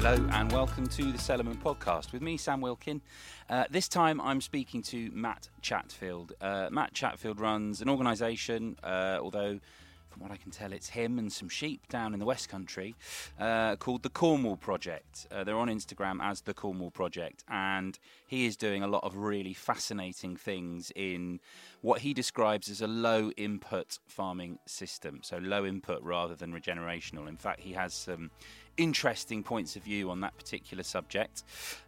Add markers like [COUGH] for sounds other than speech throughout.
Hello and welcome to the Cellarman podcast with me, Sam Wilkin. Uh, this time I'm speaking to Matt Chatfield. Uh, Matt Chatfield runs an organisation, uh, although from what I can tell, it's him and some sheep down in the West Country uh, called the Cornwall Project. Uh, they're on Instagram as the Cornwall Project, and he is doing a lot of really fascinating things in what he describes as a low input farming system. So, low input rather than regenerational. In fact, he has some interesting points of view on that particular subject.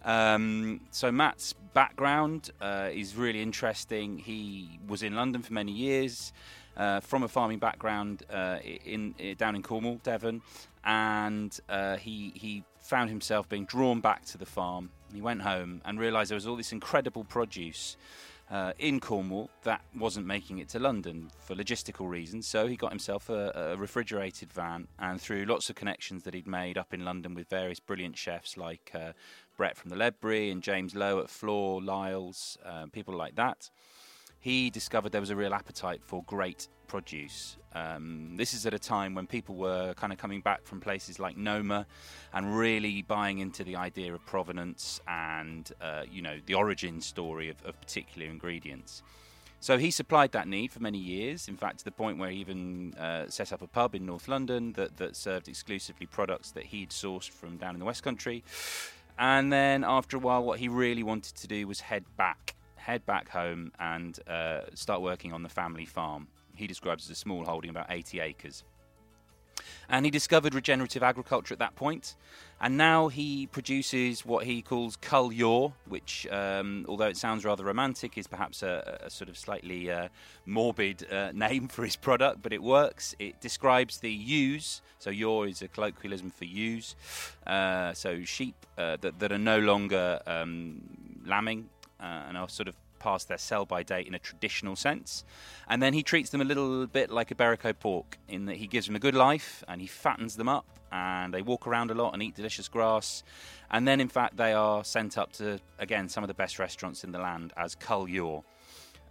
Um, so Matt's background uh, is really interesting. He was in London for many years uh, from a farming background uh, in, in, down in Cornwall, Devon, and uh, he he found himself being drawn back to the farm. He went home and realised there was all this incredible produce. Uh, in Cornwall, that wasn't making it to London for logistical reasons. So he got himself a, a, refrigerated van, and through lots of connections that he'd made up in London with various brilliant chefs like uh, Brett from the Ledbury and James Lowe at Flor, Lyle's, uh, people like that, he discovered there was a real appetite for great produce. Um, this is at a time when people were kind of coming back from places like Noma and really buying into the idea of provenance and, uh, you know, the origin story of, of, particular ingredients. So he supplied that need for many years, in fact, to the point where he even uh, set up a pub in North London that, that served exclusively products that he'd sourced from down in the West Country. And then after a while, what he really wanted to do was head back head back home and uh, start working on the family farm. He describes as a small holding, about 80 acres. And he discovered regenerative agriculture at that point, and now he produces what he calls Cull Yaw, which, um, although it sounds rather romantic, is perhaps a, a sort of slightly uh, morbid uh, [LAUGHS] name for his product, but it works. It describes the ewes, so Yaw is a colloquialism for ewes, uh, so sheep uh, that, that, are no longer um, lambing uh, and are sort of past their sell by date in a traditional sense. And then he treats them a little bit like a Berwickshire pork in that he gives them a good life and he fattens them up and they walk around a lot and eat delicious grass. And then, in fact, they are sent up to, again, some of the best restaurants in the land as Cull Yaw.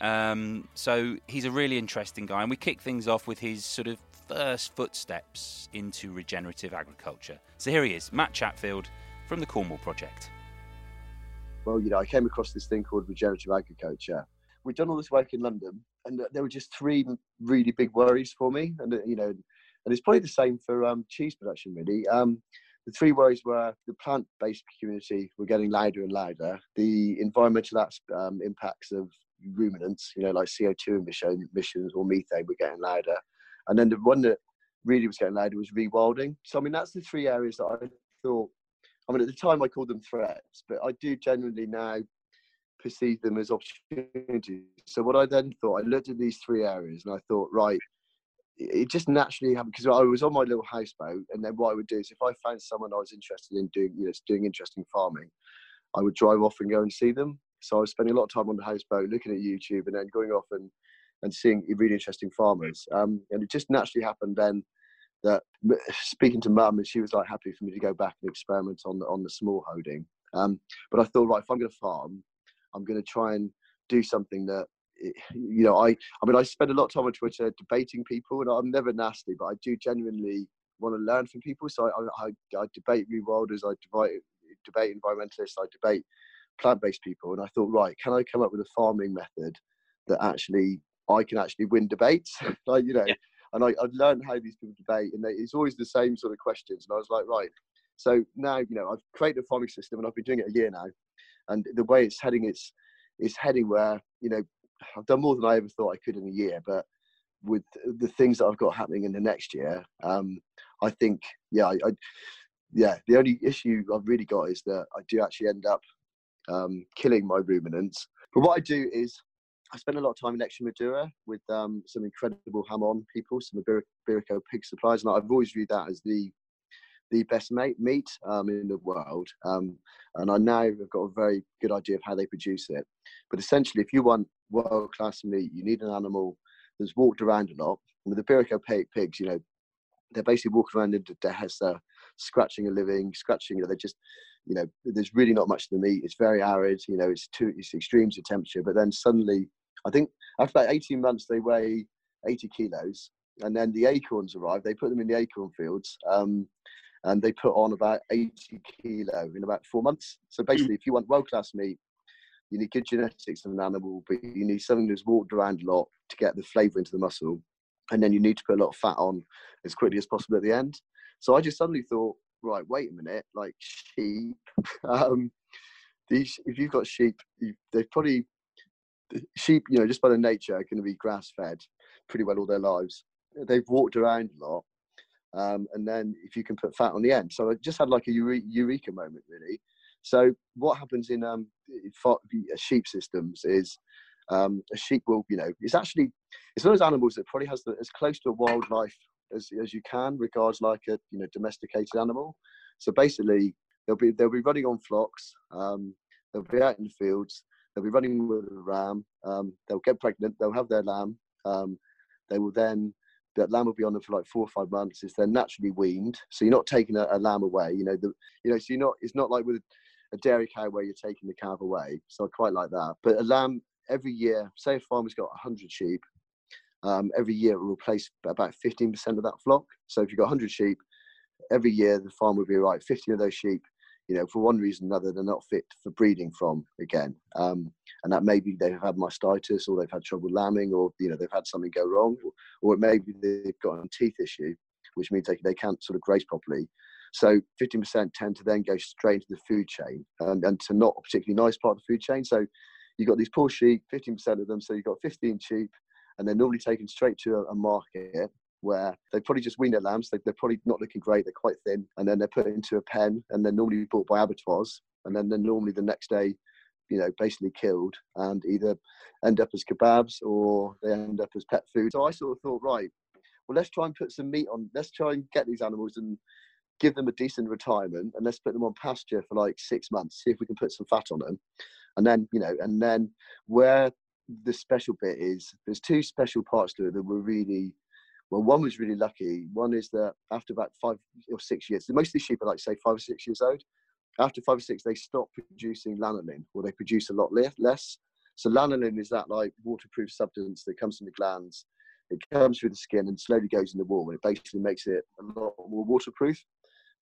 Um, so he's a really interesting guy. And we kick things off with his sort of first footsteps into regenerative agriculture. So here he is, Matt Chatfield from the Cornwall Project well, you know, I came across this thing called regenerative agriculture. We'd done all this work in London, and there were just three really big worries for me. And uh, you know, and it's probably the same for um, cheese production, really. Um, the three worries were the plant-based community were getting louder and louder. The environmental um, impacts of ruminants, you know, like CO2 emissions or methane, were getting louder. And then the one that really was getting louder was rewilding. So I mean, that's the three areas that I thought I mean, at the time I called them threats, but I do generally now perceive them as opportunities. So what I then thought, I looked at these three areas and I thought, right, it just naturally happened because I was on my little houseboat, and then what I would do is if I found someone I was interested in doing, you know, doing interesting farming, I would drive off and go and see them. So I was spending a lot of time on the houseboat, looking at YouTube, and then going off and and seeing really interesting farmers. Um, and it just naturally happened then that speaking to mum, and she was like happy for me to go back and experiment on the on the small holding. Um, but I thought, right, if I'm going to farm, I'm going to try and do something that you know. I I mean, I spend a lot of time on Twitter debating people, and I'm never nasty, but I do genuinely want to learn from people. So I I, I debate rewilders, I debate debate environmentalists, I debate plant-based people, and I thought, right, can I come up with a farming method that actually I can actually win debates? [LAUGHS] like you know. Yeah and I, I've learned how these people debate, and they, it's always the same sort of questions. And I was like, right. So now, you know, I've created a farming system, and I've been doing it a year now, and the way it's heading, it's it's heading where you know I've done more than I ever thought I could in a year, but with the things that I've got happening in the next year, um, I think, yeah, I, I, yeah, the only issue I've really got is that I do actually end up um, killing my ruminants. But what I do is I spent a lot of time in Extremadura with um, some incredible jamón people, some Iberico pig suppliers, and I've always viewed that as the the best meat um, in the world. Um, and I now have got a very good idea of how they produce it. But essentially, if you want world-class meat, you need an animal that's walked around a lot. And with the Iberico pigs, you know, they're basically walking around in the Dehesa, scratching a living, scratching, you know, they're just, you know, there's really not much to the meat. It's very arid, you know, it's too, it's extremes of temperature. But then suddenly I think after about 18 months, they weigh 80 kilos. And then the acorns arrive. They put them in the acorn fields. Um, and they put on about 80 kilo in about four months. So basically, if you want world class meat, you need good genetics in an animal, but you need something that's walked around a lot to get the flavour into the muscle, and then you need to put a lot of fat on as quickly as possible at the end. So I just suddenly thought, right, wait a minute, like sheep. [LAUGHS] um, these, if you've got sheep, you, they've probably sheep, you know, just by the nature, are going to be grass fed pretty well all their lives. They've walked around a lot, um, and then if you can put fat on the end. So I just had like a eureka moment, really. So what happens in um, sheep systems is um, a sheep will, you know, it's actually it's one of those animals that probably has the, as close to a wildlife as, as you can, regards like a you know domesticated animal. So basically, they'll be they'll be running on flocks. Um, they'll be out in the fields. They'll be running with a ram. Um, they'll get pregnant. They'll have their lamb. Um, they will then that lamb will be on them for like four or five months. It's then naturally weaned, so you're not taking a, a lamb away. You know, the you know, so you're not. It's not like with a dairy cow where you're taking the calf away. So I quite like that. But a lamb every year, say a farmer's got 100 sheep, um, every year it will replace about 15% of that flock. So if you've got 100 sheep, every year the farm will be right, 15 of those sheep, you know, for one reason or another, they're not fit for breeding from again. Um, and that maybe they've had mastitis or they've had trouble lambing or, you know, they've had something go wrong or, or maybe they've got a teeth issue, which means they, they can't sort of graze properly. So 15% tend to then go straight into the food chain and, and to not a particularly nice part of the food chain. So you've got these poor sheep, 15% of them. So you've got 15 sheep and they're normally taken straight to a, a market where they probably just wean their lambs. They, are probably not looking great. They're quite thin, and then they're put into a pen, and they're normally bought by abattoirs, and then they're normally the next day, you know, basically killed and either end up as kebabs or they end up as pet food. So I sort of thought, right, well, let's try and put some meat on. Let's try and get these animals and give them a decent retirement, and let's put them on pasture for like six months. See if we can put some fat on them, and then you know, and then where the special bit is there's two special parts to it that were really well one was really lucky. One is that after about five or six years most of the sheep are like say five or six years old. After five or six they stop producing lanolin or they produce a lot less. So lanolin is that like waterproof substance that comes from the glands. It comes through the skin and slowly goes in the wall and it basically makes it a lot more waterproof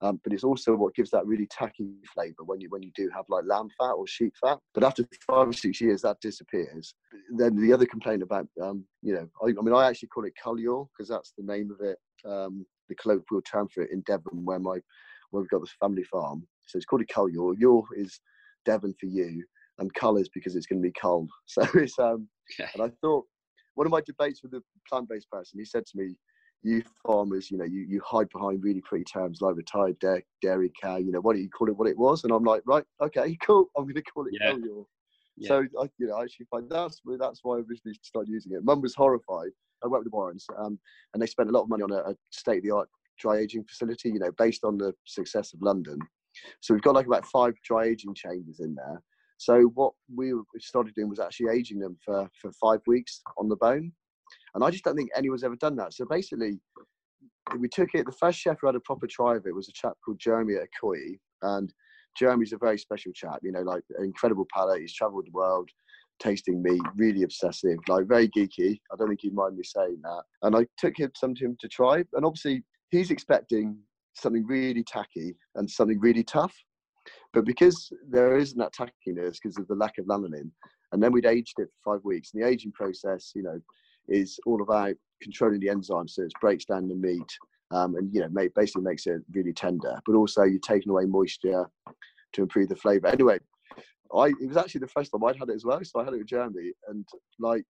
um, but it's also what gives that really tacky flavour when you when you do have like lamb fat or sheep fat. But after five or six years, that disappears. Then the other complaint about um, you know, I, I, mean, I actually call it Cull Yaw because that's the name of it, um, the colloquial term for it in Devon, where my where we've got this family farm. So it's called a Cullior. Yaw is Devon for ewe, and Cull is because it's going to be culled. [LAUGHS] So it's um, okay. and I thought one of my debates with a plant-based person, he said to me, you farmers, you know, you, you hide behind really pretty terms like retired dairy, dairy cow, you know, why don't you call it what it was? And I'm like, right, okay, [LAUGHS] cool. I'm going to call it yeah. Yeah. So, I, you know, I actually find that's, that's why I originally started using it. Mum was horrified. I worked with the Warrens um, and they spent a lot of money on a, a state of the art dry aging facility, you know, based on the success of London. So we've got like about five dry aging chambers in there. So what we started doing was actually aging them for, for five weeks on the bone. And I just don't think anyone's ever done that. So basically, we took it. The first chef who had a proper try of it was a chap called Jeremy at Ikoyi, and Jeremy's a very special chap. You know, like incredible palate. He's travelled the world, tasting meat, really obsessive, like very geeky. I don't think he'd mind me saying that. And I took him some to him to try, and obviously he's expecting something really tacky and something really tough. But because there isn't that tackiness because of the lack of lanolin, and then we'd aged it for five weeks. And the aging process, you know, is all about controlling the enzyme so it breaks down the meat um, and you know make, basically makes it really tender but also you're taking away moisture to improve the flavor. Anyway i it was actually the first time i'd had it as well so i had it with jeremy and like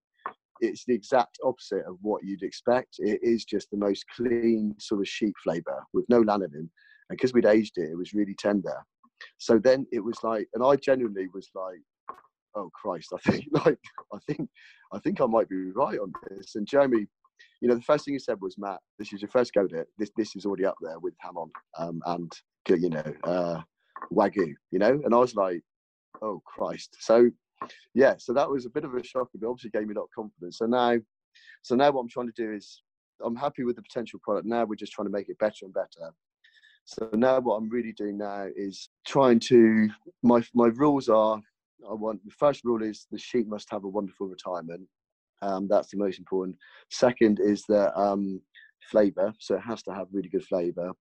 it's the exact opposite of what you'd expect. It is just the most clean sort of sheep flavor with no lanolin and because we'd aged it it was really tender. So then it was like and i genuinely was like oh Christ, I think [LAUGHS] like I think I think I might be right on this. And Jeremy, you know, the first thing he said was, Matt, this is your first go at it. This this is already up there with jamón um, and you know uh, wagyu, you know. And I was like, oh Christ. So yeah, so that was a bit of a shock, but obviously gave me a lot of confidence. So now, so now what I'm trying to do is I'm happy with the potential product. Now we're just trying to make it better and better. So now what I'm really doing now is trying to my my rules are I want the first rule is the sheep must have a wonderful retirement. Um, that's the most important. Second is the um, flavour, so it has to have really good flavour.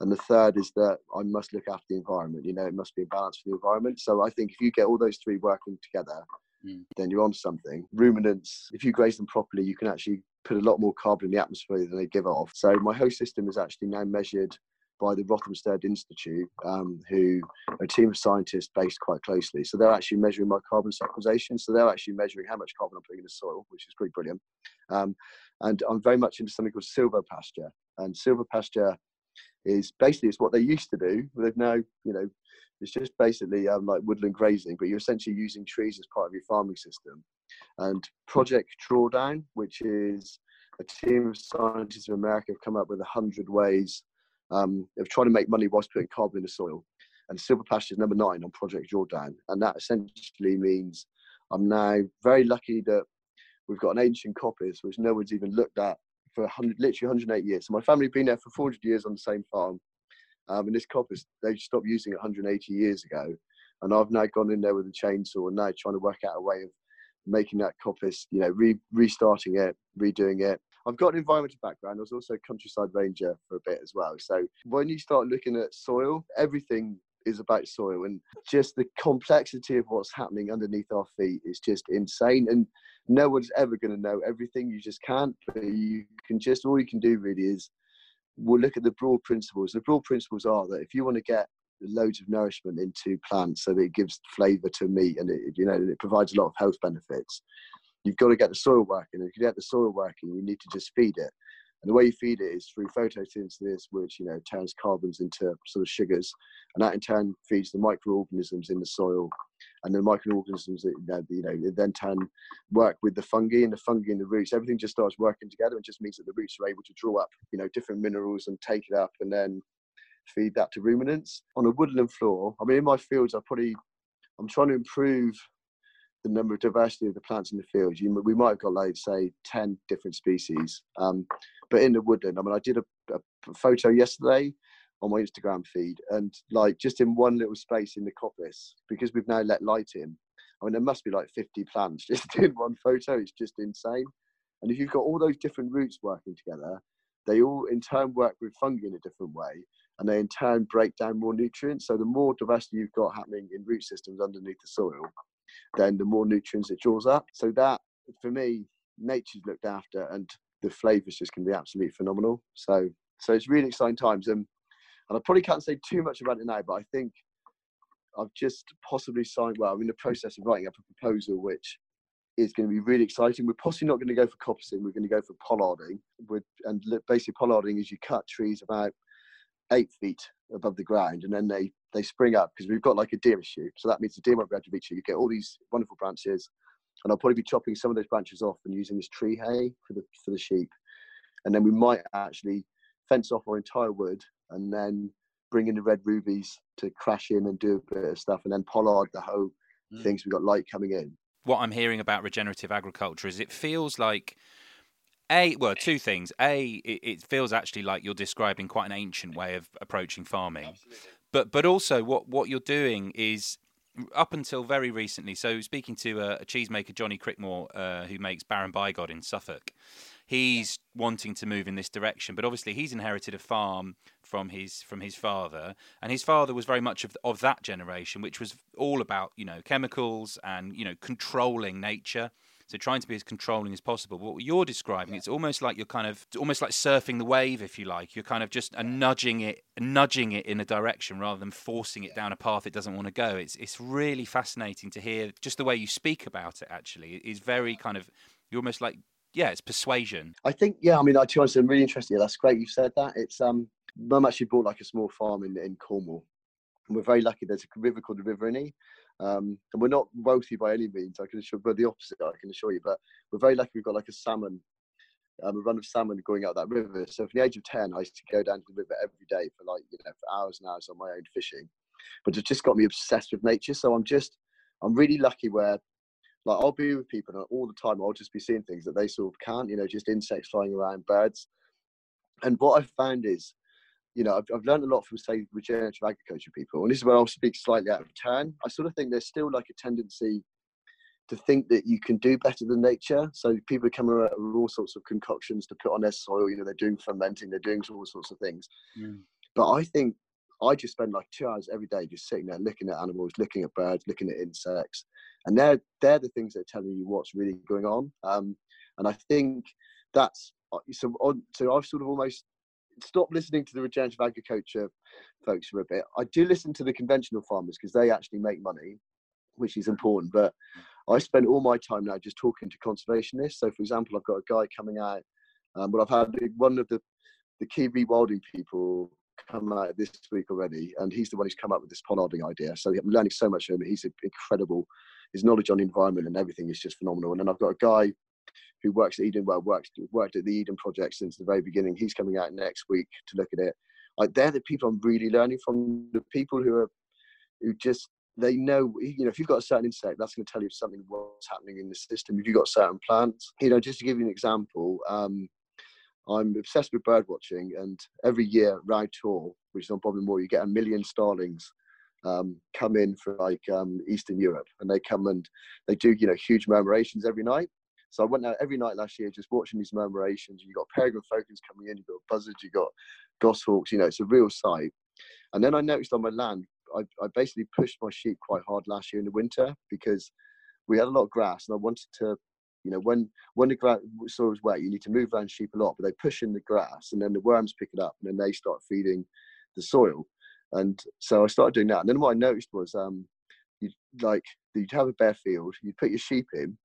And the third is that I must look after the environment. You know, it must be a balance for the environment. So I think if you get all those three working together, mm. then you're on something. Ruminants, if you graze them properly, you can actually put a lot more carbon in the atmosphere than they give off. So my host system is actually now measured by the Rothamsted Institute, um, who are a team of scientists based quite closely. So they're actually measuring my carbon sequestration. So they're actually measuring how much carbon I'm putting in the soil, which is pretty brilliant. Um, and I'm very much into something called silvopasture. And silvopasture is basically it's what they used to do. They've now, you know, it's just basically um, like woodland grazing, but you're essentially using trees as part of your farming system. And Project Drawdown, which is a team of scientists in America, have come up with a hundred ways um, of trying to make money whilst putting carbon in the soil. And silvopasture is number nine on Project Drawdown. and that essentially means I'm now very lucky that we've got an ancient coppice which no one's even looked at for 100, literally 108 years. So my family have been there for 400 years on the same farm. Um, and this coppice, they stopped using it 180 years ago. And I've now gone in there with a chainsaw and now trying to work out a way of making that coppice, you know, re- restarting it, redoing it. I've got an environmental background. I was also a countryside ranger for a bit as well. So when you start looking at soil, everything is about soil and just the complexity of what's happening underneath our feet is just insane. And no one's ever going to know everything. You just can't. But you can just all you can do really is we'll look at the broad principles. The broad principles are that if you want to get loads of nourishment into plants so that it gives flavour to meat and it you know it provides a lot of health benefits, you've got to get the soil working. If you get the soil working, you need to just feed it. And the way you feed it is through photosynthesis, which you know turns carbons into sort of sugars, and that in turn feeds the microorganisms in the soil, and the microorganisms that you know then turn work with the fungi and the fungi and the roots. Everything just starts working together, and just means that the roots are able to draw up you know different minerals and take it up, and then feed that to ruminants on a woodland floor. I mean, in my fields, I probably I'm trying to improve the number of diversity of the plants in the field. You, we might have got like say ten different species, um, but in the woodland. I mean, I did a, a, photo yesterday on my Instagram feed, and like just in one little space in the coppice, because we've now let light in. I mean, there must be like 50 plants [LAUGHS] just in one photo. It's just insane. And if you've got all those different roots working together, they all in turn work with fungi in a different way, and they in turn break down more nutrients. So the more diversity you've got happening in root systems underneath the soil, then the more nutrients it draws up. So that, for me, nature's looked after, and the flavours just can be absolutely phenomenal. So, so it's really exciting times, and and I probably can't say too much about it now, but I think I've just possibly signed. Well, I'm in the process of writing up a proposal which is going to be really exciting. We're possibly not going to go for coppicing. We're going to go for pollarding. With, and basically, pollarding is you cut trees about eight feet above the ground, and then they they spring up because we've got like a deer issue. So that means the deer won't be able to reach you. You get all these wonderful branches, and I'll probably be chopping some of those branches off and using this tree hay for the for the sheep. And then we might actually fence off our entire wood and then bring in the red rubies to crash in and do a bit of stuff, and then pollard the whole mm. things. We've got light coming in. What I'm hearing about regenerative agriculture is it feels like a well two things a it, it, feels actually like you're describing quite an ancient way of approaching farming Absolutely. But but also what what you're doing is up until very recently so speaking to a, a cheesemaker jonny crickmore uh, who makes baron bigod in suffolk he's wanting to move in this direction. But obviously he's inherited a farm from his from his father. And his father was very much of of that generation which was all about you know chemicals and you know controlling nature so trying to be as controlling as possible. But what you're describing, yeah. it's almost like you're kind of almost like surfing the wave, if you like. You're kind of just yeah. nudging it, nudging it in a direction rather than forcing it down a path it doesn't want to go. It's it's really fascinating to hear just the way you speak about it. Actually, is very kind of you're almost like yeah, it's persuasion. I think yeah. I mean, I, to be honest, I'm really interested. That's great. You said that. It's um, Mum actually bought like a small farm in in Cornwall, and we're very lucky. There's a river called the River Riveriny, um, and we're not wealthy by any means. I can assure, but the opposite. I can assure you. But we're very lucky. We've got like a salmon, um, a run of salmon going out that river. So from the age of ten, I used to go down to the river every day for like you know for hours and hours on my own fishing. But it just got me obsessed with nature. So I'm just, I'm really lucky where, like, I'll be with people and all the time. I'll just be seeing things that they sort of can't. You know, just insects flying around, birds. And what I've found is you know, I've, I've learned a lot from, say, regenerative agriculture people, and this is where I'll speak slightly out of turn. I sort of think there's still like a tendency to think that you can do better than nature. So people come around with all sorts of concoctions to put on their soil. You know, they're doing fermenting, they're doing all sorts of things. Mm. but I think I just spend like two hours every day just sitting there looking at animals, looking at birds, looking at insects, and they're they're the things that are telling you what's really going on. Um, and I think that's uh, so. On, so I've sort of almost stopped listening to the regenerative agriculture folks for a bit. I do listen to the conventional farmers because they actually make money, which is important. But I spend all my time now just talking to conservationists. So, for example, I've got a guy coming out. Um, but I've had one of the the key rewilding people come out this week already, and he's the one who's come up with this pollarding idea. So I'm learning so much from him. He's incredible. His knowledge on the environment and everything is just phenomenal. And then I've got a guy who works at Eden, well, works worked at the Eden project since the very beginning. He's coming out next week to look at it. Like they're the people I'm really learning from. The people who are who just they know you know if you've got a certain insect that's going to tell you something what's happening in the system if you've got certain plants you know just to give you an example um, I'm obsessed with bird watching, and every year Rough Tor, which is on Bodmin Moor, you get a million starlings um, come in from like um, Eastern Europe, and they come and they do you know huge murmurations every night. So I went out every night last year just watching these murmurations. You've got peregrine falcons coming in, you've got buzzards, you've got goshawks. You know, it's a real sight. And then I noticed on my land, I, I basically pushed my sheep quite hard last year in the winter because we had a lot of grass, and I wanted to you know, when when the grass soil is wet, you need to move around sheep a lot, but they push in the grass, and then the worms pick it up, and then they start feeding the soil. And so I started doing that. And then what I noticed was, um, you like you'd have a bare field, you'd put your sheep in,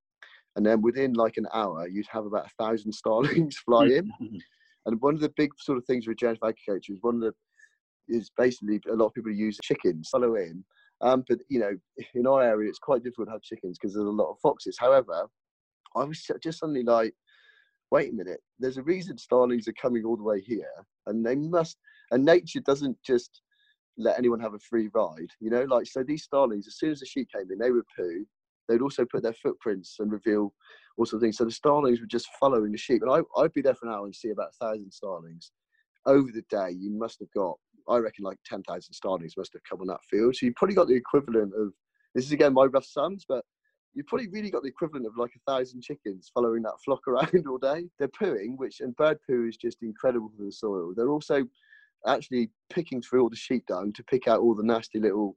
and then within like an hour, you'd have about a thousand [LAUGHS] starlings fly in. [LAUGHS] and one of the big sort of things with regenerative agriculture is one of the is basically a lot of people use chickens follow in. Um, but you know, in our area, it's quite difficult to have chickens because there's a lot of foxes. However, I was just suddenly like, wait a minute, there's a reason starlings are coming all the way here, and they must. And nature doesn't just let anyone have a free ride, you know. Like so, these starlings, as soon as the sheep came in, they would poo. They'd also put their footprints and reveal all sorts of things. So the starlings were just following the sheep, and I, I'd be there for an hour and see about a thousand starlings. Over the day, you must have got, I reckon, like ten thousand starlings must have come on that field. So you probably got the equivalent of. This is again my rough sums, but you probably really got the equivalent of like a thousand chickens following that flock [LAUGHS] around all day. They're pooing, which and bird poo is just incredible for the soil. They're also actually picking through all the sheep dung to pick out all the nasty little,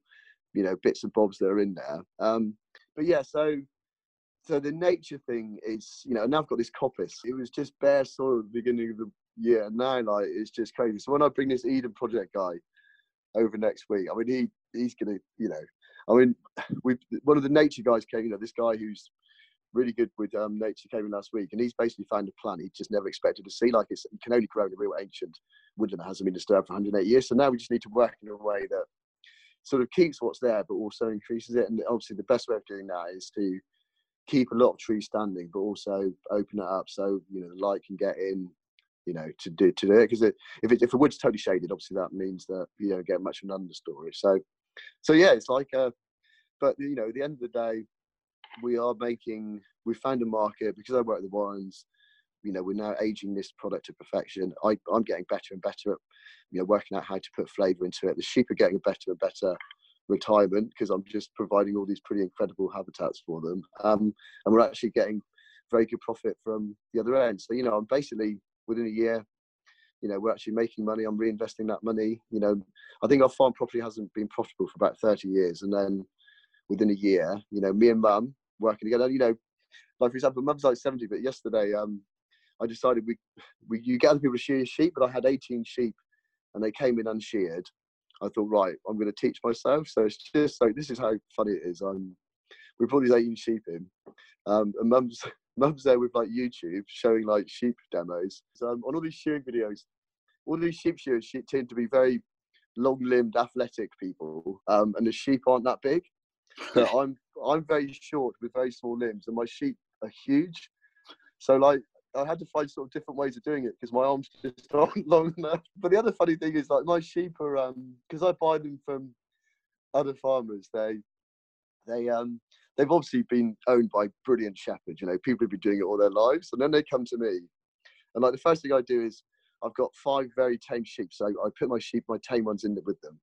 you know, bits and bobs that are in there. Um, but yeah, so so the nature thing is, you know, now I've got this coppice. It was just bare soil at the beginning of the year, and now like it's just crazy. So when I bring this Eden project guy over next week, I mean, he he's gonna, you know, I mean, [SIGHS] we one of the nature guys came. You know, this guy who's really good with um, nature came in last week, and he's basically found a plant he just never expected to see. Like it's, it can only grow in a real ancient woodland that hasn't been disturbed for 108 years. So now we just need to work in a way that sort of keeps what's there, but also increases it. And obviously, the best way of doing that is to keep a lot of trees standing, but also open it up so you know the light can get in. You know, to do to do it because if it, if a wood's totally shaded, obviously that means that you don't get much of an understory. So so yeah, it's like a, but you know, at the end of the day, we are making, we found a market because I work at the Warrens. You know, we're now aging this product to perfection. I, I'm getting better and better at, you know, working out how to put flavour into it. The sheep are getting a better and better retirement because I'm just providing all these pretty incredible habitats for them. Um, and we're actually getting very good profit from the other end. So, you know, I'm basically within a year you know we're actually making money i'm reinvesting that money you know i think our farm property hasn't been profitable for about 30 years and then within a year you know me and mum working together you know like for example mum's like 70 but yesterday um i decided we we you get other people to shear sheep but i had 18 sheep and they came in unsheared i thought right i'm going to teach myself so it's just like this is how funny it is i'm we brought these 18 sheep in um, and mum's [LAUGHS] mum's there with like YouTube showing like sheep demos. So um, on all these shearing videos, all these sheep shearers tend to be very long-limbed, athletic people, um, and the sheep aren't that big. But [LAUGHS] I'm I'm very short with very small limbs, and my sheep are huge. So like I had to find sort of different ways of doing it because my arms just [LAUGHS] aren't long enough. But the other funny thing is like my sheep are um because I buy them from other farmers. They they um they've obviously been owned by brilliant shepherds. You know, people who've been doing it all their lives, and then they come to me, and like the first thing I do is I've got five very tame sheep, so I put my sheep, my tame ones, in with them.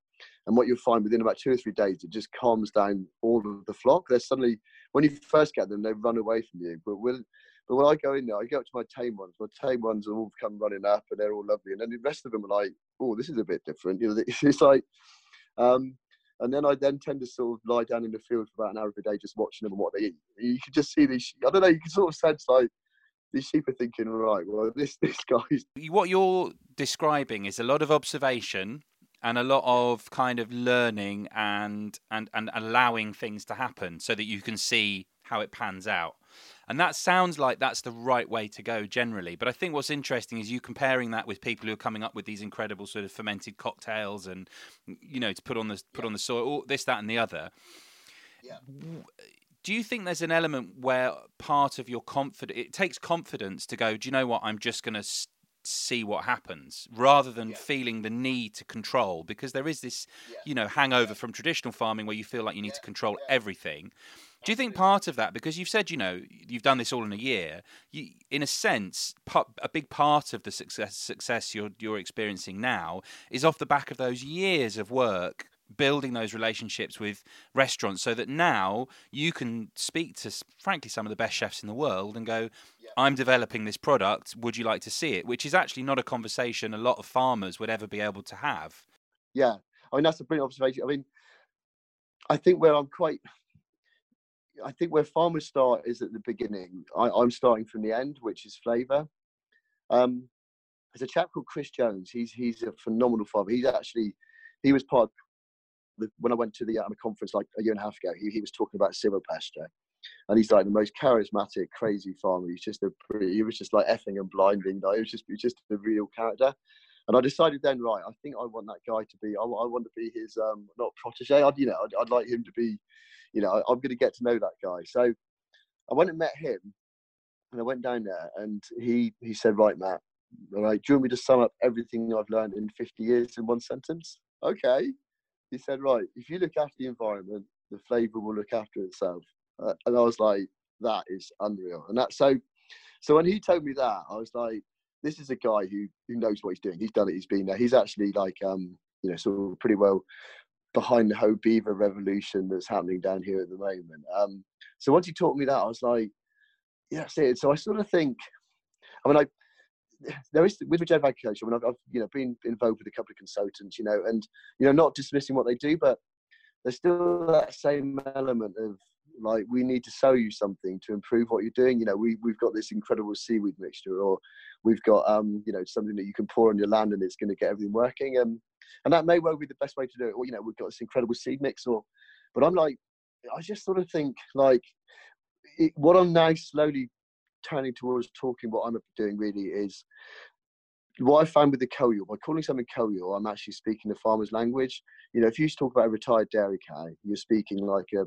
And what you'll find within about two or three days, it just calms down all of the flock. They're suddenly, when you first get them, they run away from you. But we'll, But when I go in there, I go up to my tame ones. My tame ones are all come running up, and they're all lovely. And then the rest of them are like, "Oh, this is a bit different." You know, [LAUGHS] it's like, um, and then I then tend to sort of lie down in the field for about an hour a day, just watching them and what they eat. You can just see these. I don't know. You can sort of sense like these sheep are thinking, right, well, this [LAUGHS] this guy's. [LAUGHS] What you're describing is a lot of observation and a lot of kind of learning and and and allowing things to happen so that you can see how it pans out. And that sounds like that's the right way to go generally. But I think what's interesting is you comparing that with people who are coming up with these incredible sort of fermented cocktails and you know to put on the put yeah. on the soil, this, that, and the other. Yeah. Do you think there's an element where part of your confidence it takes confidence to go? Do you know what? I'm just going to see what happens rather than yeah. feeling the need to control because there is this yeah. you know hangover from traditional farming where you feel like you need to control everything do you think part of that, because you've said, you know, you've done this all in a year, you, in a sense, a big part of the success success you're you're experiencing now is off the back of those years of work building those relationships with restaurants so that now you can speak to frankly some of the best chefs in the world and go yeah. i'm developing this product. Would you like to see it? Which is actually not a conversation a lot of farmers would ever be able to have. Yeah. I mean that's a brilliant observation. I mean i think where i'm quite I think where farmers start is at the beginning. I, am starting from the end, which is flavour. Um, there's a chap called Chris Jones. He's he's a phenomenal farmer. He's actually he was part the, when I went to the um, conference like a year and a half ago. He, he was talking about Silvopasture, and he's like the most charismatic, crazy farmer. He's just a he was just like effing and blinding. Like, he was just he was just a real character. And I decided then, right, I think I want that guy to be. I, I want to be his um, not protege. I'd you know I'd, I'd like him to be you know, I'm going to get to know that guy. So I went and met him, and I went down there, and he he said, right, Matt, all right, do you want me to sum up everything I've learned in 50 years in one sentence? Okay. He said, right, if you look after the environment, the flavour will look after itself. Uh, and I was like, that is unreal. And that so, so when he told me that, I was like, this is a guy who who knows what he's doing. He's done it. He's been there. He's actually like um you know sort of pretty well behind the whole beaver revolution that's happening down here at the moment. Um, so once he taught me that, I was like, yeah, that's it. So I sort of think, I mean, I there is with regenerative agriculture. I mean, I've, I've, you know been involved with a couple of consultants, you know, and you know not dismissing what they do, but there's still that same element of like we need to sell you something to improve what you're doing. You know, we we've got this incredible seaweed mixture, or we've got um you know something that you can pour on your land and it's going to get everything working. And and that may well be the best way to do it. Or you know, we've got this incredible seed mix, or but I'm like, I just sort of think like it, what I'm now slowly turning towards talking. What I'm doing really is what I found with the Cull Yaw, by calling something Cull Yaw, I'm actually speaking the farmer's language. You know, if you talk about a retired dairy cow, you're speaking like a,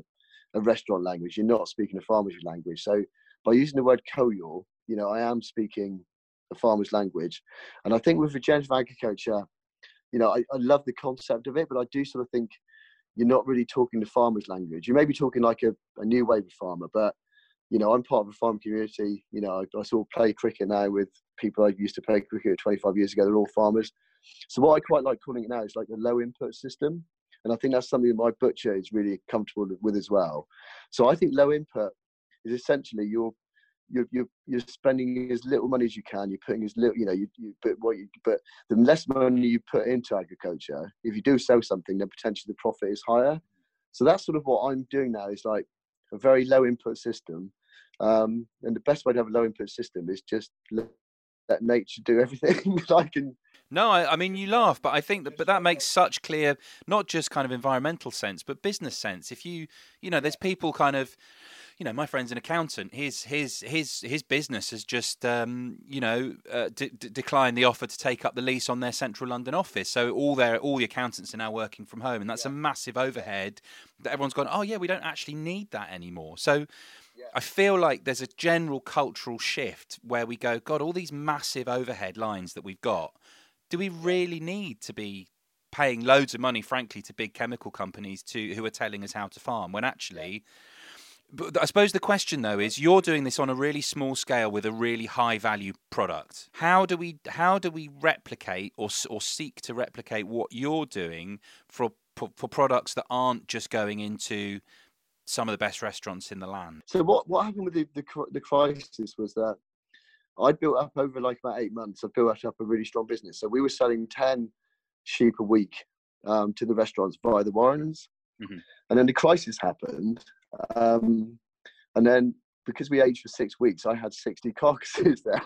a restaurant language. You're not speaking a farmer's language. So by using the word Cull Yaw, you know, I am speaking a farmer's language. And I think with regenerative agriculture, you know, I, I love the concept of it, but I do sort of think you're not really talking the farmer's language. You may be talking like a, a new wave of farmer, but you know, I'm part of a farm community. You know, I, I sort of play cricket now with people I used to play cricket 25 years ago. They're all farmers. So what I quite like calling it now is like a low input system. And I think that's something that my butcher is really comfortable with as well. So I think low input is essentially you're you're, you're, you're spending as little money as you can. You're putting as little, you know, you, you but what you, but the less money you put into agriculture, if you do sell something, then potentially the profit is higher. So that's sort of what I'm doing now. Is like a very low input system, um, and the best way to have a low input system is just let, let nature do everything. [LAUGHS] I can. No, I, I, mean you laugh, but I think that, but that makes such clear, not just kind of environmental sense, but business sense. If you, you know, there's people kind of you know, my friend's an accountant. His his his his business has just um, you know uh, declined the offer to take up the lease on their central London office. So all their all the accountants are now working from home, and that's yeah. a massive overhead that everyone's gone. Oh yeah, we don't actually need that anymore. So. I feel like there's a general cultural shift where we go, God, all these massive overhead lines that we've got, do we really need to be paying loads of money, frankly, to big chemical companies to who are telling us how to farm when actually but I suppose the question though is you're doing this on a really small scale with a really high value product. How do we how do we replicate or or seek to replicate what you're doing for for products that aren't just going into some of the best restaurants in the land. So what what happened with the the, the crisis was that I built up over like about eight months. I built up a really strong business. So we were selling ten sheep a week um, to the restaurants via the Warrens, mm-hmm. and then the crisis happened, um, and then because we aged for six weeks, I had sixty [LAUGHS] carcasses there,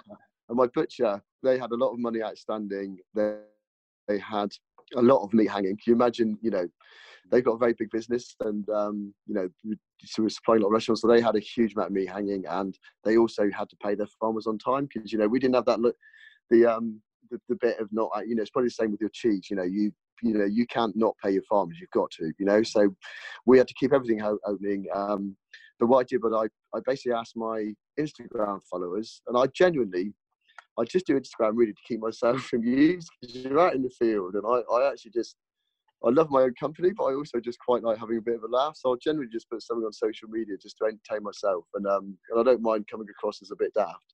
and my butcher they had a lot of money outstanding. They they had a lot of meat hanging. Can you imagine? You know, they've got a very big business, and um, you know, so we're supplying a lot of restaurants, so they had a huge amount of meat hanging, and they also had to pay their farmers on time because you know we didn't have that look. The um the, the bit of not you know it's probably the same with your cheese. You know, you you know you can't not pay your farmers. You've got to. You know, so we had to keep everything opening. Um, but what I did, but I I basically asked my Instagram followers, and I genuinely I just do Instagram really to keep myself [LAUGHS] amused because you're out in the field, and I, I actually just I love my own company, but I also just quite like having a bit of a laugh. So I'll generally just put something on social media just to entertain myself, and um, and I don't mind coming across as a bit daft.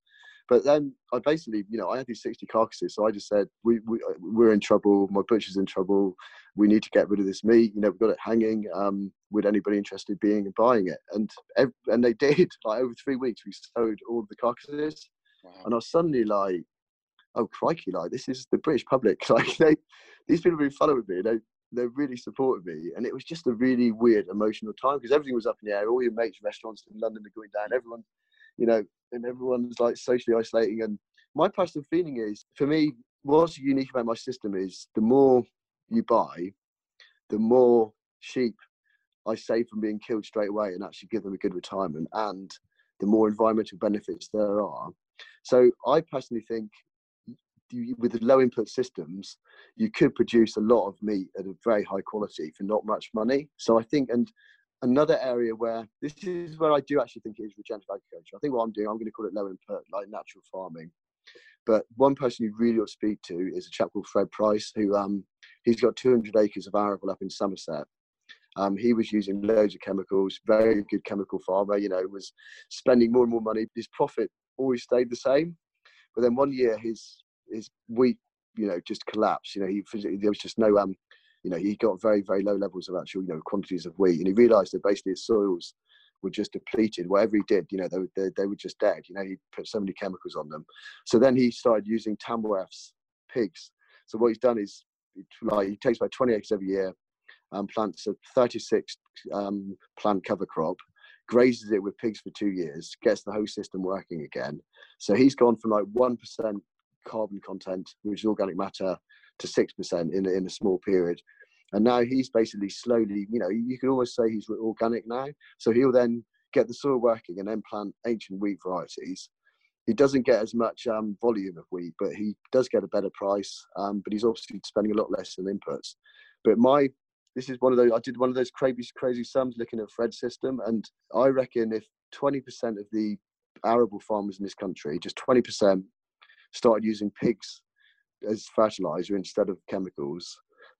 But then I basically, you know, I had these 60 carcasses, so I just said, we, we we're in trouble. My butcher's in trouble. We need to get rid of this meat. You know, we've got it hanging. Um, would anybody interested being and buying it? And and they [LAUGHS] did. Like over three weeks, we sold all the carcasses, wow. and I was suddenly like, oh crikey, like this is the British public. [LAUGHS] Like they, these people have been following me. They they really supported me, and it was just a really weird emotional time because everything was up in the air. All your mates' restaurants in London are going down. Everyone, you know, and everyone's like socially isolating. And my personal feeling is, for me, what's unique about my system is the more you buy, the more sheep I save from being killed straight away and actually give them a good retirement, and the more environmental benefits there are. So I personally think with low input systems, you could produce a lot of meat at a very high quality for not much money. So I think, and another area where this is where I do actually think it is regenerative agriculture. I think what I'm doing, I'm going to call it low input, like natural farming. But one person you really ought to speak to is a chap called Fred Price, who um, he's got 200 acres of arable up in Somerset. Um, he was using loads of chemicals, very good chemical farmer, you know, was spending more and more money. His profit always stayed the same. But then one year his his wheat, you know, just collapsed. You know, he physically there was just no um, you know, he got very very low levels of actual you know quantities of wheat, and he realised that basically his soils were just depleted. Whatever he did, you know, they, they, they were just dead. You know, he put so many chemicals on them. So then he started using Tamworth's pigs. So what he's done is, like, he takes about 20 acres every year, and plants a 36 um, plant cover crop, grazes it with pigs for two years, gets the whole system working again. So he's gone from like 1% carbon content, which is organic matter, to 6% in, in a small period. And now he's basically slowly, you know, you can almost say he's organic now. So he'll then get the soil working and then plant ancient wheat varieties. He doesn't get as much um, volume of wheat, but he does get a better price. Um, but he's obviously spending a lot less than inputs. But my this is one of those I did one of those crazy crazy sums looking at Fred's system, and I reckon if 20% of the arable farmers in this country, just 20%, started using pigs as fertilizer instead of chemicals,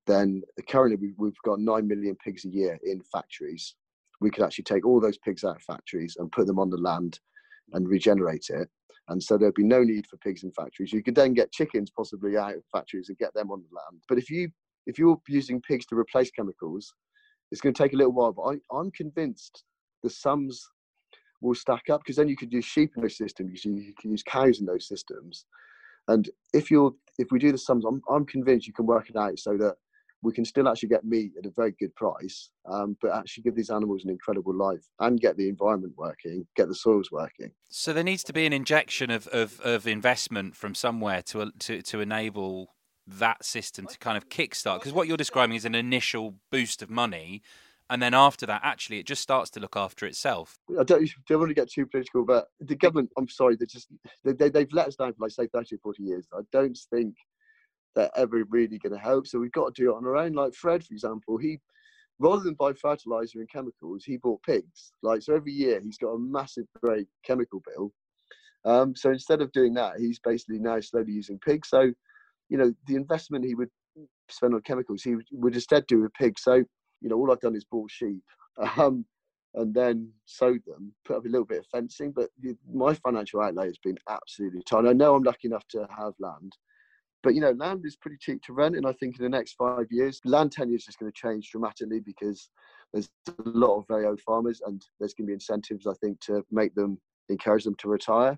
then currently we've got 9 million pigs a year in factories. We could actually take all those pigs out of factories and put them on the land and regenerate it. And so there'd be no need for pigs in factories. You could then get chickens possibly out of factories and get them on the land. But if you if you're using pigs to replace chemicals, it's going to take a little while. But I, I'm convinced the sums will stack up because then you could use sheep in those systems, you can use cows in those systems. And if you're if we do the sums, I'm, I'm convinced you can work it out so that we can still actually get meat at a very good price, um, but actually give these animals an incredible life and get the environment working, get the soils working. So there needs to be an injection of, of, of investment from somewhere to, to to enable that system to kind of kickstart. Because what you're describing is an initial boost of money, and then after that, actually, it just starts to look after itself. I don't, don't want to get too political, but the government, I'm sorry, they just they, they, have let us down for like say 30 or 40 years. I don't think they're ever really going to help. So we've got to do it on our own. Like Fred, for example, he rather than buy fertilizer and chemicals, he bought pigs. Like so, every year he's got a massive, great chemical bill. Um, so instead of doing that, he's basically now slowly using pigs. So, you know, the investment he would spend on chemicals, he would instead do with pigs. So you know, all I've done is bought sheep [LAUGHS] um, and then sowed them, put up a little bit of fencing. But my financial outlay has been absolutely tiny. I know I'm lucky enough to have land, But you know, land is pretty cheap to rent, and I think in the next five years, land tenure is just going to change dramatically because there's a lot of very old farmers, and there's going to be incentives, I think, to make them encourage them to retire.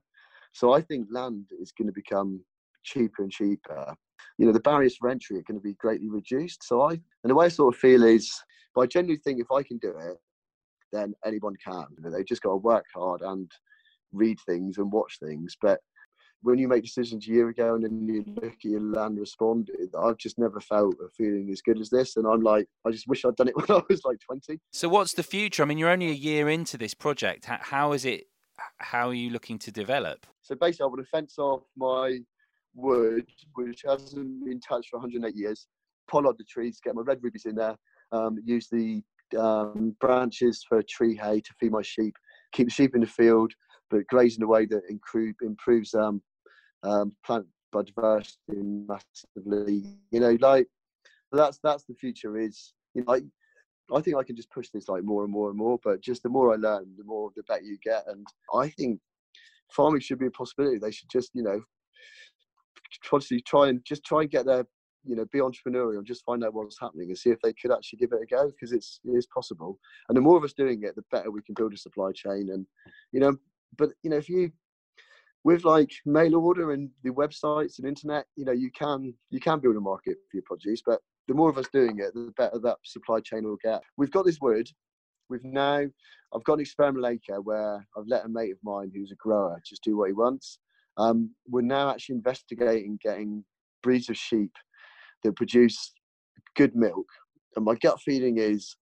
So I think land is going to become cheaper and cheaper. You know, the barriers for entry are going to be greatly reduced. So I, and the way I sort of feel is, but I genuinely think if I can do it, then anyone can. You know, they've just got to work hard and read things and watch things. But when you make decisions a year ago and then you look at your land responded, I've just never felt a feeling as good as this. And I'm like, I just wish I'd done it [LAUGHS] when I was like 20. So, what's the future? I mean, you're only a year into this project. How, how is it? How are you looking to develop? So, basically, I want to fence off my wood, which hasn't been touched for 108 years, pollard the trees, get my red rubies in there, um, use the um, branches for tree hay to feed my sheep, keep the sheep in the field, but graze in a way that improve, improves um, um, plant biodiversity massively. You know, like that's that's the future. Is you know, I, I think I can just push this like more and more and more. But just the more I learn, the more the better you get. And I think farming should be a possibility. They should just you know, constantly try and just try and get there you know be entrepreneurial and just find out what's happening and see if they could actually give it a go because it's it is possible. And the more of us doing it the better we can build a supply chain and you know but you know if you with like mail order and the websites and internet you know you can you can build a market for your produce but the more of us doing it the better that supply chain will get. We've got this wood we've now i've got an experimental acre where i've let a mate of mine who's a grower just do what he wants um, we're now actually investigating getting breeds of sheep that produce good milk. And my gut feeling is,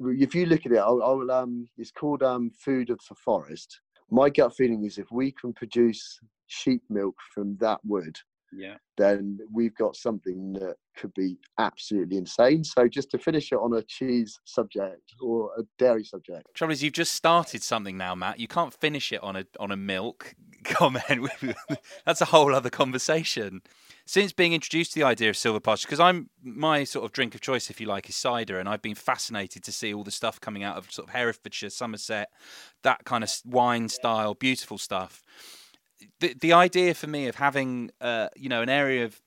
if you look at it, I'll, I'll um, it's called um, food of the forest. My gut feeling is if we can produce sheep milk from that wood, yeah, then we've got something that could be absolutely insane. So just to finish it on a cheese subject or a dairy subject. Trouble is, you've just started something now, Matt. You can't finish it on a on a milk comment. [LAUGHS] That's a whole other conversation since being introduced to the idea of silvopasture, because I'm my sort of drink of choice, if you like, is cider, and I've been fascinated to see all the stuff coming out of sort of Herefordshire, Somerset, that kind of wine style, beautiful stuff. The the idea for me of having, uh, you know, an area of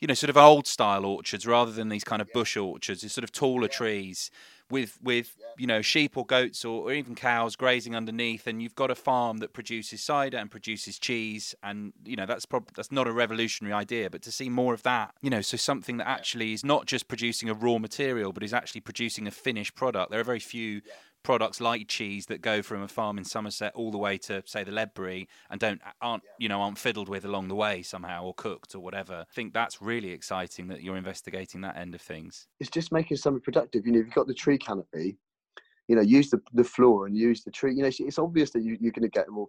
you know, sort of old style orchards rather than these kind of bush orchards, these sort of taller trees with with you know sheep or goats or, or, even cows grazing underneath, and you've got a farm that produces cider and produces cheese, and you know that's probably that's not a revolutionary idea, but to see more of that, you know, so something that actually is not just producing a raw material, but is actually producing a finished product. There are very few products like cheese that go from a farm in Somerset all the way to say the Ledbury and don't aren't you know aren't fiddled with along the way somehow or cooked or whatever. I think that's really exciting that you're investigating that end of things. It's just making something productive. You know, if you've got the tree canopy, you know, use the the floor and use the tree. You know, it's obvious that you, you're going to get a more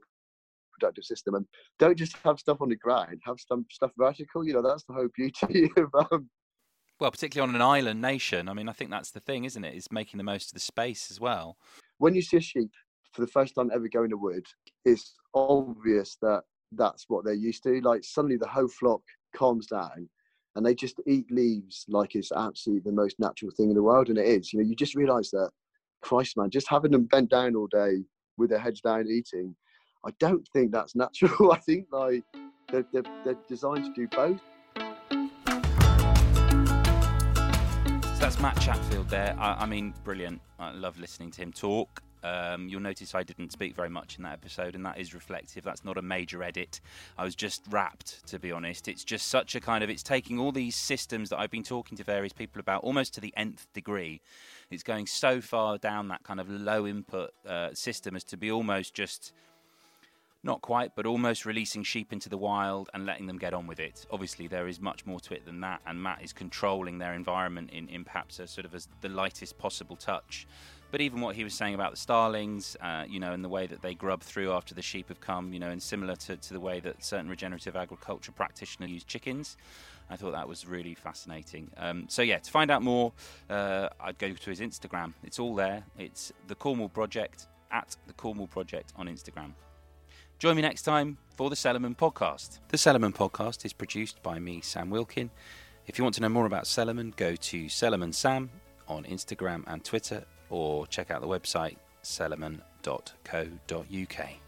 productive system and don't just have stuff on the ground have some stuff vertical you know that's the whole beauty [LAUGHS] of um, well, particularly on an island nation. I mean, I think that's the thing, isn't it? Is making the most of the space as well. When you see a sheep for the first time ever going to wood, it's obvious that that's what they're used to. Like suddenly the whole flock calms down and they just eat leaves like it's absolutely the most natural thing in the world. And it is. You know, you just realise that, Christ, man, just having them bent down all day with their heads down eating, I don't think that's [LAUGHS] natural. I think like they're, they're, they're designed to do both. That's Matt Chatfield there. I, I, mean, brilliant. I love listening to him talk. Um, you'll notice I didn't speak very much in that episode, and that is reflective. That's not a major edit. I was just rapt, to be honest. It's just such a kind of, it's taking all these systems that I've been talking to various people about almost to the nth degree. It's going so far down that kind of low input uh, system as to be almost just not quite, but almost releasing sheep into the wild and letting them get on with it. Obviously, there is much more to it than that, and Matt is controlling their environment in, in perhaps a sort of as the lightest possible touch. But even what he was saying about the starlings, uh, you know, and the way that they grub through after the sheep have come, you know, and similar to, to the way that certain regenerative agriculture practitioners use chickens, I thought that was really fascinating. Um, so yeah, to find out more, uh, I'd go to his Instagram. It's all there. It's the Cornwall Project at the Cornwall Project on Instagram. Join me next time for the Cellarman Podcast. The Cellarman Podcast is produced by me, Sam Wilkin. If you want to know more about Cellarman, go to Cellarman Sam on Instagram and Twitter, or check out the website cellarman.co.uk.